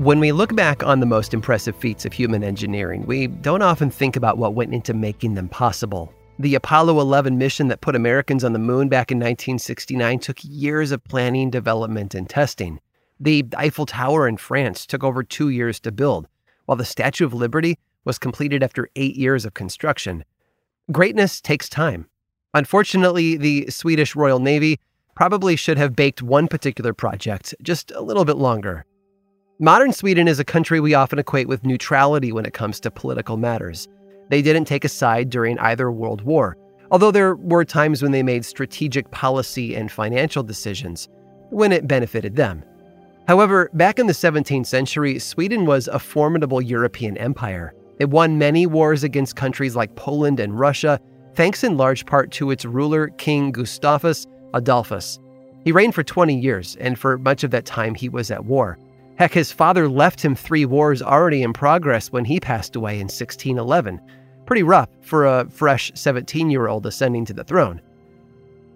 When we look back on the most impressive feats of human engineering, we don't often think about what went into making them possible. The Apollo 11 mission that put Americans on the moon back in 1969 took years of planning, development, and testing. The Eiffel Tower in France took over two years to build, while the Statue of Liberty was completed after eight years of construction. Greatness takes time. Unfortunately, the Swedish Royal Navy probably should have baked one particular project just a little bit longer. Modern Sweden is a country we often equate with neutrality when it comes to political matters. They didn't take a side during either World War, although there were times when they made strategic policy and financial decisions when it benefited them. However, back in the 17th century, Sweden was a formidable European empire. It won many wars against countries like Poland and Russia, thanks in large part to its ruler, King Gustavus Adolphus. He reigned for 20 years, and for much of that time, he was at war. Heck, his father left him three wars already in progress when he passed away in 1611. Pretty rough for a fresh 17 year old ascending to the throne.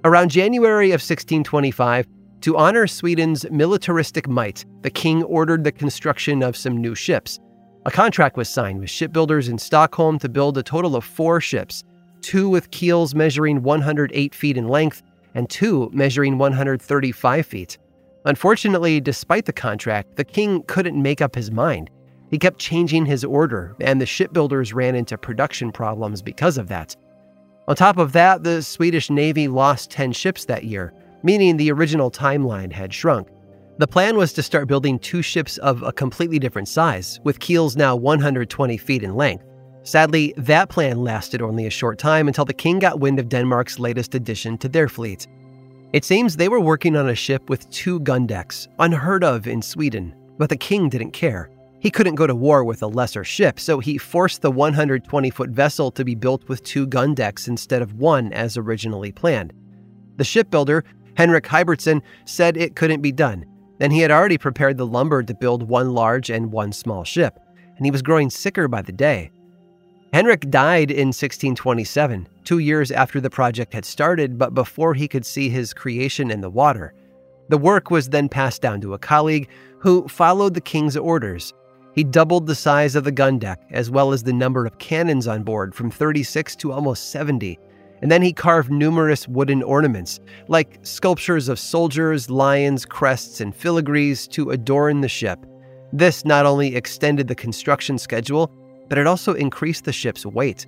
Around January of 1625, to honor Sweden's militaristic might, the king ordered the construction of some new ships. A contract was signed with shipbuilders in Stockholm to build a total of four ships two with keels measuring 108 feet in length and two measuring 135 feet. Unfortunately, despite the contract, the king couldn't make up his mind. He kept changing his order, and the shipbuilders ran into production problems because of that. On top of that, the Swedish Navy lost 10 ships that year, meaning the original timeline had shrunk. The plan was to start building two ships of a completely different size, with keels now 120 feet in length. Sadly, that plan lasted only a short time until the king got wind of Denmark's latest addition to their fleet. It seems they were working on a ship with two gun decks, unheard of in Sweden, but the king didn't care. He couldn't go to war with a lesser ship, so he forced the 120 foot vessel to be built with two gun decks instead of one as originally planned. The shipbuilder, Henrik Hybertson, said it couldn't be done, and he had already prepared the lumber to build one large and one small ship, and he was growing sicker by the day. Henrik died in 1627, two years after the project had started, but before he could see his creation in the water. The work was then passed down to a colleague who followed the king's orders. He doubled the size of the gun deck, as well as the number of cannons on board, from 36 to almost 70. And then he carved numerous wooden ornaments, like sculptures of soldiers, lions, crests, and filigrees, to adorn the ship. This not only extended the construction schedule, but it also increased the ship's weight.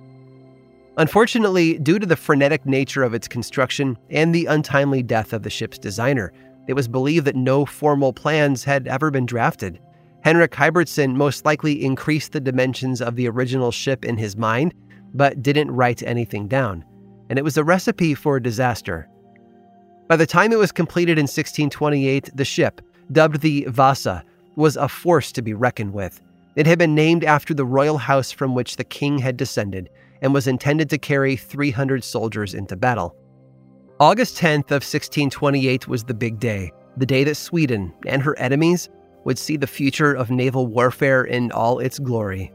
Unfortunately, due to the frenetic nature of its construction and the untimely death of the ship's designer, it was believed that no formal plans had ever been drafted. Henrik Hybertson most likely increased the dimensions of the original ship in his mind, but didn't write anything down, and it was a recipe for disaster. By the time it was completed in 1628, the ship, dubbed the Vasa, was a force to be reckoned with. It had been named after the royal house from which the king had descended and was intended to carry 300 soldiers into battle. August 10th of 1628 was the big day, the day that Sweden and her enemies would see the future of naval warfare in all its glory.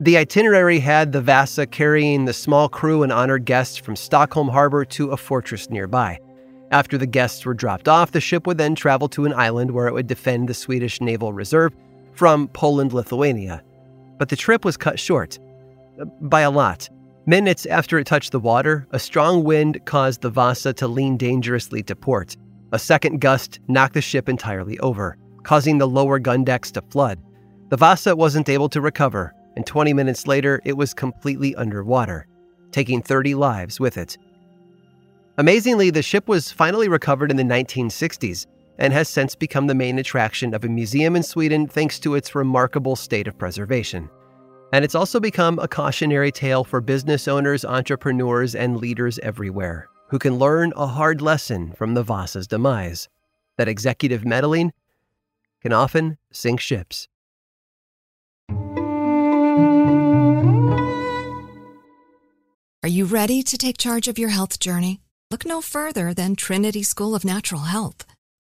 The itinerary had the Vasa carrying the small crew and honored guests from Stockholm harbor to a fortress nearby. After the guests were dropped off, the ship would then travel to an island where it would defend the Swedish naval reserve from Poland Lithuania. But the trip was cut short. Uh, by a lot. Minutes after it touched the water, a strong wind caused the Vasa to lean dangerously to port. A second gust knocked the ship entirely over, causing the lower gun decks to flood. The Vasa wasn't able to recover, and 20 minutes later, it was completely underwater, taking 30 lives with it. Amazingly, the ship was finally recovered in the 1960s and has since become the main attraction of a museum in Sweden thanks to its remarkable state of preservation. And it's also become a cautionary tale for business owners, entrepreneurs, and leaders everywhere who can learn a hard lesson from the Vasa's demise that executive meddling can often sink ships. Are you ready to take charge of your health journey? Look no further than Trinity School of Natural Health.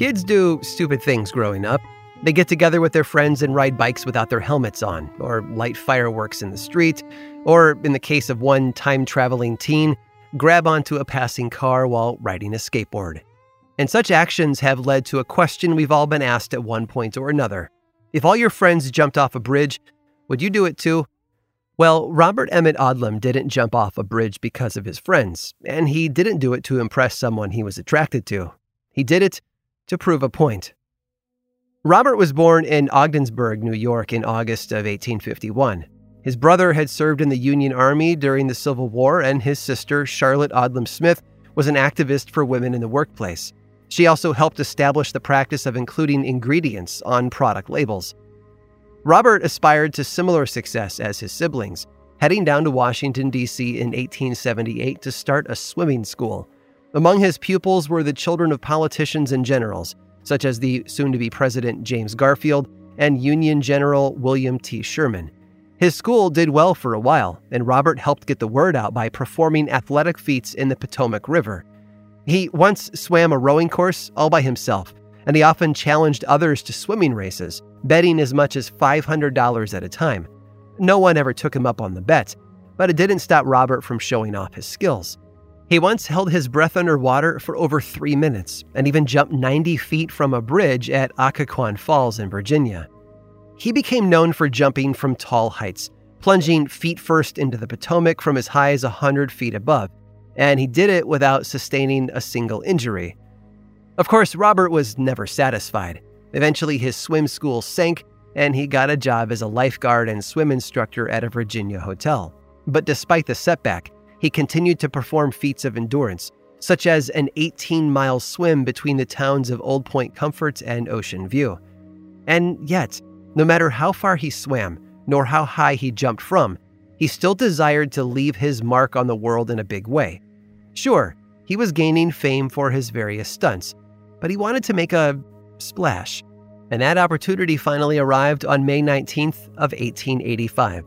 Kids do stupid things growing up. They get together with their friends and ride bikes without their helmets on, or light fireworks in the street, or, in the case of one time traveling teen, grab onto a passing car while riding a skateboard. And such actions have led to a question we've all been asked at one point or another. If all your friends jumped off a bridge, would you do it too? Well, Robert Emmett Odlum didn't jump off a bridge because of his friends, and he didn't do it to impress someone he was attracted to. He did it to prove a point. Robert was born in Ogdensburg, New York in August of 1851. His brother had served in the Union Army during the Civil War, and his sister, Charlotte Odlum Smith, was an activist for women in the workplace. She also helped establish the practice of including ingredients on product labels. Robert aspired to similar success as his siblings, heading down to Washington, D.C. in 1878 to start a swimming school. Among his pupils were the children of politicians and generals, such as the soon to be President James Garfield and Union General William T. Sherman. His school did well for a while, and Robert helped get the word out by performing athletic feats in the Potomac River. He once swam a rowing course all by himself, and he often challenged others to swimming races, betting as much as $500 at a time. No one ever took him up on the bet, but it didn't stop Robert from showing off his skills. He once held his breath underwater for over three minutes and even jumped 90 feet from a bridge at Occoquan Falls in Virginia. He became known for jumping from tall heights, plunging feet first into the Potomac from as high as 100 feet above, and he did it without sustaining a single injury. Of course, Robert was never satisfied. Eventually, his swim school sank, and he got a job as a lifeguard and swim instructor at a Virginia hotel. But despite the setback, he continued to perform feats of endurance, such as an 18 mile swim between the towns of Old Point Comfort and Ocean View. And yet, no matter how far he swam, nor how high he jumped from, he still desired to leave his mark on the world in a big way. Sure, he was gaining fame for his various stunts, but he wanted to make a splash. And that opportunity finally arrived on May 19th of 1885.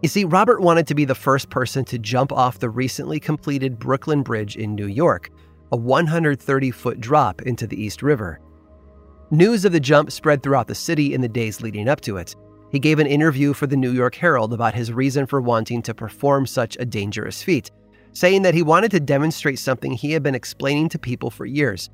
You see, Robert wanted to be the first person to jump off the recently completed Brooklyn Bridge in New York, a 130 foot drop into the East River. News of the jump spread throughout the city in the days leading up to it. He gave an interview for the New York Herald about his reason for wanting to perform such a dangerous feat, saying that he wanted to demonstrate something he had been explaining to people for years.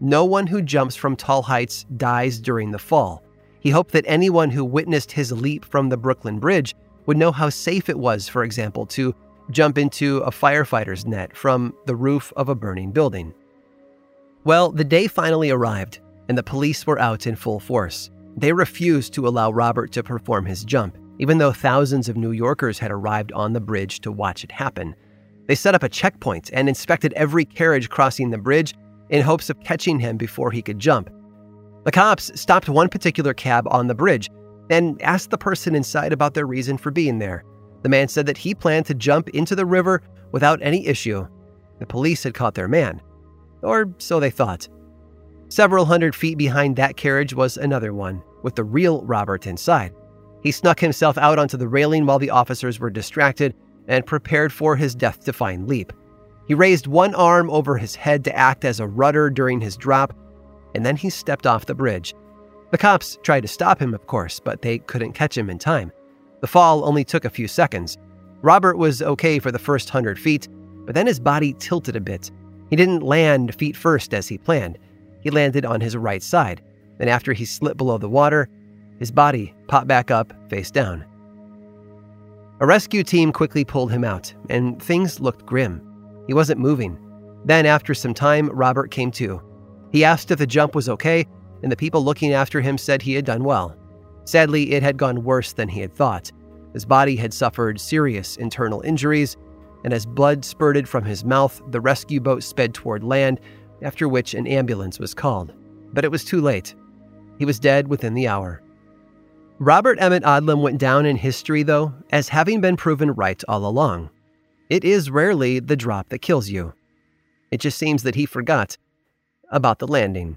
No one who jumps from tall heights dies during the fall. He hoped that anyone who witnessed his leap from the Brooklyn Bridge would know how safe it was, for example, to jump into a firefighter's net from the roof of a burning building. Well, the day finally arrived, and the police were out in full force. They refused to allow Robert to perform his jump, even though thousands of New Yorkers had arrived on the bridge to watch it happen. They set up a checkpoint and inspected every carriage crossing the bridge in hopes of catching him before he could jump. The cops stopped one particular cab on the bridge and asked the person inside about their reason for being there. The man said that he planned to jump into the river without any issue. The police had caught their man. Or so they thought. Several hundred feet behind that carriage was another one, with the real Robert inside. He snuck himself out onto the railing while the officers were distracted and prepared for his death defying leap. He raised one arm over his head to act as a rudder during his drop, and then he stepped off the bridge. The cops tried to stop him, of course, but they couldn't catch him in time. The fall only took a few seconds. Robert was okay for the first hundred feet, but then his body tilted a bit. He didn't land feet first as he planned. He landed on his right side, and after he slipped below the water, his body popped back up face down. A rescue team quickly pulled him out, and things looked grim. He wasn't moving. Then, after some time, Robert came to. He asked if the jump was okay, and the people looking after him said he had done well. Sadly, it had gone worse than he had thought. His body had suffered serious internal injuries, and as blood spurted from his mouth, the rescue boat sped toward land, after which an ambulance was called. But it was too late. He was dead within the hour. Robert Emmett Odlum went down in history, though, as having been proven right all along. It is rarely the drop that kills you. It just seems that he forgot about the landing.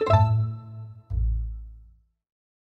you